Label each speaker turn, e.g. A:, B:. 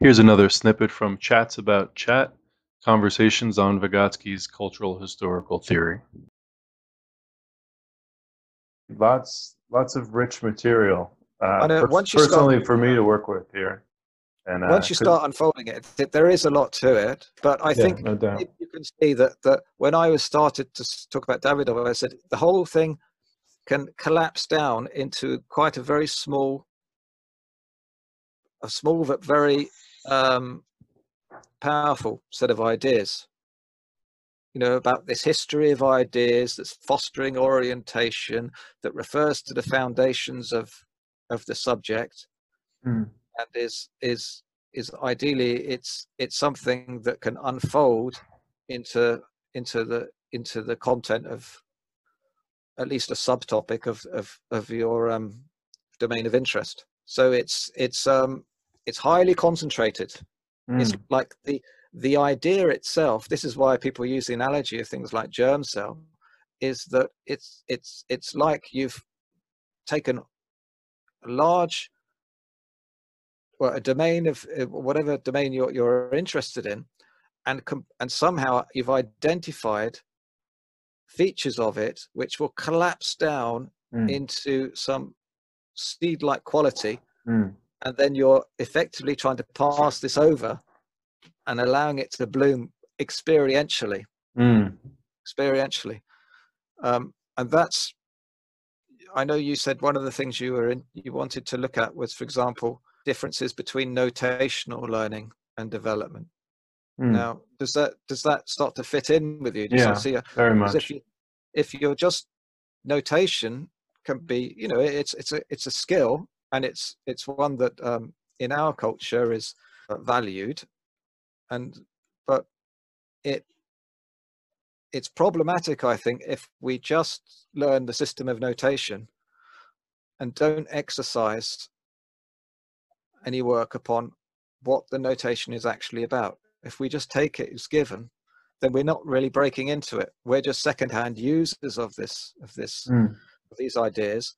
A: Here's another snippet from Chats About Chat Conversations on Vygotsky's Cultural Historical Theory. Lots, lots of rich material. Uh,
B: know,
A: per-
B: once you
A: personally,
B: start-
A: for me to work with here. And uh,
B: Once you
A: 'cause-
B: start unfolding it, th- there is a lot to it. But I
A: yeah,
B: think
A: no
B: you can see that, that when I was started to talk about Davidov, I said the whole thing can collapse down into quite a very small, a small but very um, powerful set of ideas. You know about this history of ideas that's fostering orientation that refers to the foundations of of the subject
A: Hmm.
B: and is is is ideally it's it's something that can unfold into into the into the content of at least a subtopic of of of your um domain of interest so it's it's um it's highly concentrated. It's
A: Mm,
B: like the the idea itself this is why people use the analogy of things like germ cell is that it's it's it's like you've taken a large well a domain of whatever domain you're, you're interested in and and somehow you've identified features of it which will collapse down
A: mm,
B: into some seed like quality
A: mm,
B: and then you're effectively trying to pass this over and allowing it to bloom experientially
A: mm.
B: experientially um, and that's i know you said one of the things you were in you wanted to look at was for example differences between notational learning and development
A: Mm.
B: now does that does that start to fit in with you
A: Yeah,
B: see a,
A: Very much.
B: if you if you're just notation can be you know it's it's a it's a skill and it's it's one that um, in our culture is uh, valued and but it it's problematic i think if we just learn the system of notation and don't exercise any work upon what the notation is actually about. If we just take it as given then we're not really breaking into it. We're just secondhand users of this of this
A: Mm,
B: these ideas